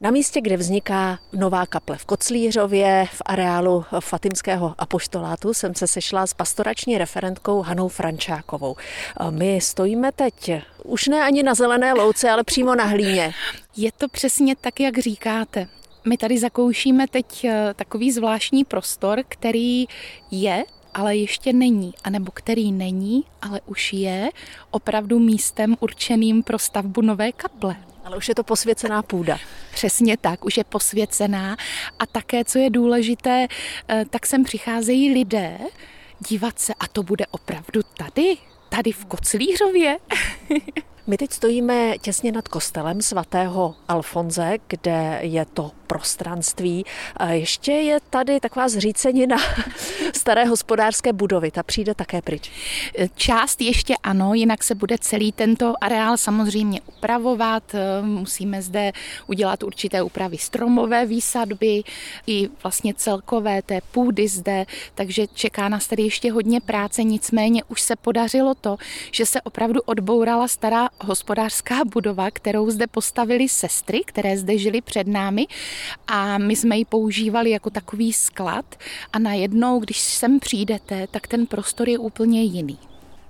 Na místě, kde vzniká nová kaple v Koclířově, v areálu Fatimského apoštolátu, jsem se sešla s pastorační referentkou Hanou Frančákovou. My stojíme teď už ne ani na zelené louce, ale přímo na hlíně. Je to přesně tak, jak říkáte. My tady zakoušíme teď eh, takový zvláštní prostor, který je ale ještě není, anebo který není, ale už je opravdu místem určeným pro stavbu nové kaple. Ale už je to posvěcená půda. Přesně tak, už je posvěcená. A také, co je důležité, eh, tak sem přicházejí lidé dívat se, a to bude opravdu tady, tady v Koclířově. My teď stojíme těsně nad kostelem svatého Alfonze, kde je to prostranství. A ještě je tady taková zřícenina staré hospodářské budovy, ta přijde také pryč. Část ještě ano, jinak se bude celý tento areál samozřejmě upravovat. Musíme zde udělat určité úpravy stromové výsadby i vlastně celkové té půdy zde, takže čeká nás tady ještě hodně práce, nicméně už se podařilo to, že se opravdu odbourala stará hospodářská budova, kterou zde postavili sestry, které zde žili před námi a my jsme ji používali jako takový sklad a najednou, když sem přijdete, tak ten prostor je úplně jiný.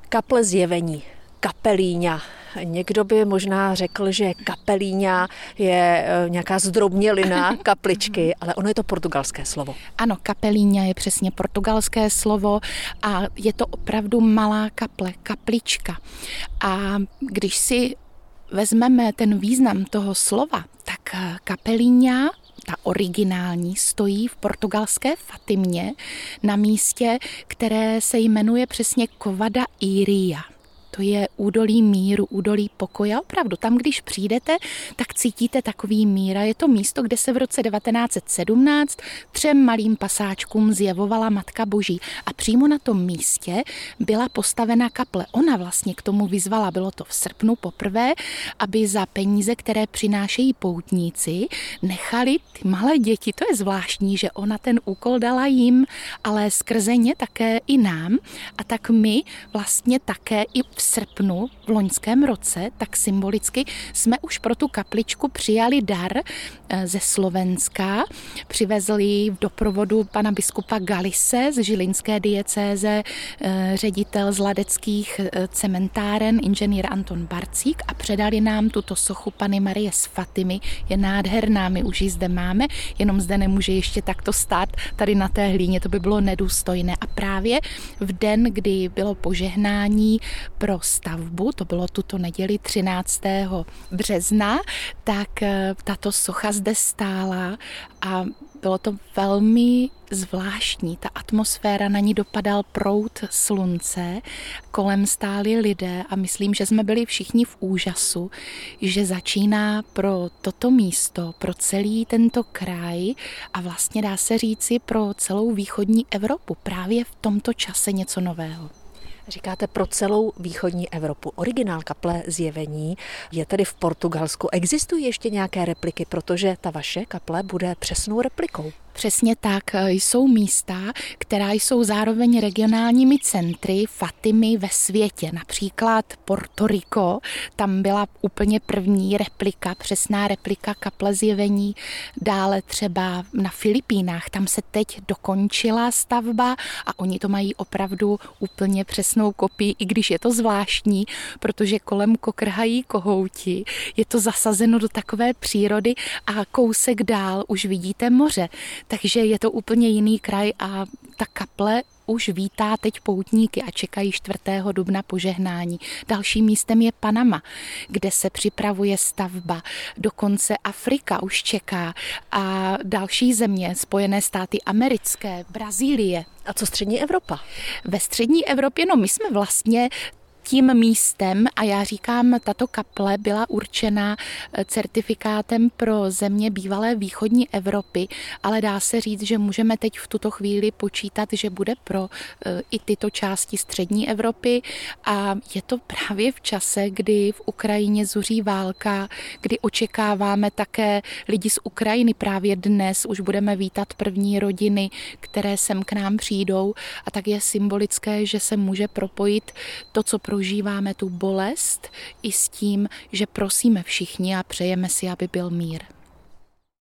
Kaple zjevení, kapelíňa. Někdo by možná řekl, že kapelíňa je e, nějaká zdrobnělina kapličky, ale ono je to portugalské slovo. Ano, kapelíňa je přesně portugalské slovo a je to opravdu malá kaple, kaplička. A když si vezmeme ten význam toho slova, tak e, kapelíňa ta originální, stojí v portugalské Fatimě na místě, které se jmenuje přesně Kovada Iria. To je údolí míru, údolí pokoje. Opravdu, tam, když přijdete, tak cítíte takový mír. A je to místo, kde se v roce 1917 třem malým pasáčkům zjevovala Matka Boží. A přímo na tom místě byla postavena kaple. Ona vlastně k tomu vyzvala, bylo to v srpnu poprvé, aby za peníze, které přinášejí poutníci, nechali ty malé děti. To je zvláštní, že ona ten úkol dala jim, ale skrze ně také i nám. A tak my vlastně také i v srpnu v loňském roce, tak symbolicky jsme už pro tu kapličku přijali dar eh, ze Slovenska. Přivezli v doprovodu pana biskupa Galise z Žilinské diecéze, eh, ředitel z Ladeckých eh, cementáren, inženýr Anton Barcík a předali nám tuto sochu Pany Marie z Fatimy. Je nádherná, my už ji zde máme, jenom zde nemůže ještě takto stát tady na té hlíně, to by bylo nedůstojné. A právě v den, kdy bylo požehnání pro stavbu, to bylo tuto neděli 13. března, tak eh, tato socha zde stála a bylo to velmi zvláštní. Ta atmosféra, na ní dopadal prout slunce, kolem stáli lidé a myslím, že jsme byli všichni v úžasu, že začíná pro toto místo, pro celý tento kraj a vlastně dá se říci pro celou východní Evropu právě v tomto čase něco nového. Říkáte pro celou východní Evropu. Originál kaple zjevení je tedy v Portugalsku. Existují ještě nějaké repliky, protože ta vaše kaple bude přesnou replikou. Přesně tak. E, jsou místa, která jsou zároveň regionálními centry Fatimy ve světě. Například Porto Rico, tam byla úplně první replika, přesná replika kaple zjevení. Dále třeba na Filipínách, tam se teď dokončila stavba a oni to mají opravdu úplně přesnou kopii, i když je to zvláštní, protože kolem kokrhají kohouti. Je to zasazeno do takové přírody a kousek dál už vidíte moře. Takže je to úplně jiný kraj a ta kaple už vítá teď poutníky a čekají 4. dubna požehnání. Dalším místem je Panama, kde se připravuje stavba. Dokonce Afrika už čeká a další země, Spojené státy americké, Brazílie. A co střední Evropa? Ve střední Evropě, no my jsme vlastně tím místem a já říkám, tato kaple byla určena eh, certifikátem pro země bývalé východní Evropy, ale dá se říct, že můžeme teď v tuto chvíli počítat, že bude pro eh, i tyto části střední Evropy a je to právě v čase, kdy v Ukrajině zuří válka, kdy očekáváme také lidi z Ukrajiny. Právě dnes už budeme vítat první rodiny, které sem k nám přijdou a tak je symbolické, že se může propojit to, co pro prožíváme tu bolest i s tím, že prosíme všichni a přejeme si, aby byl mír.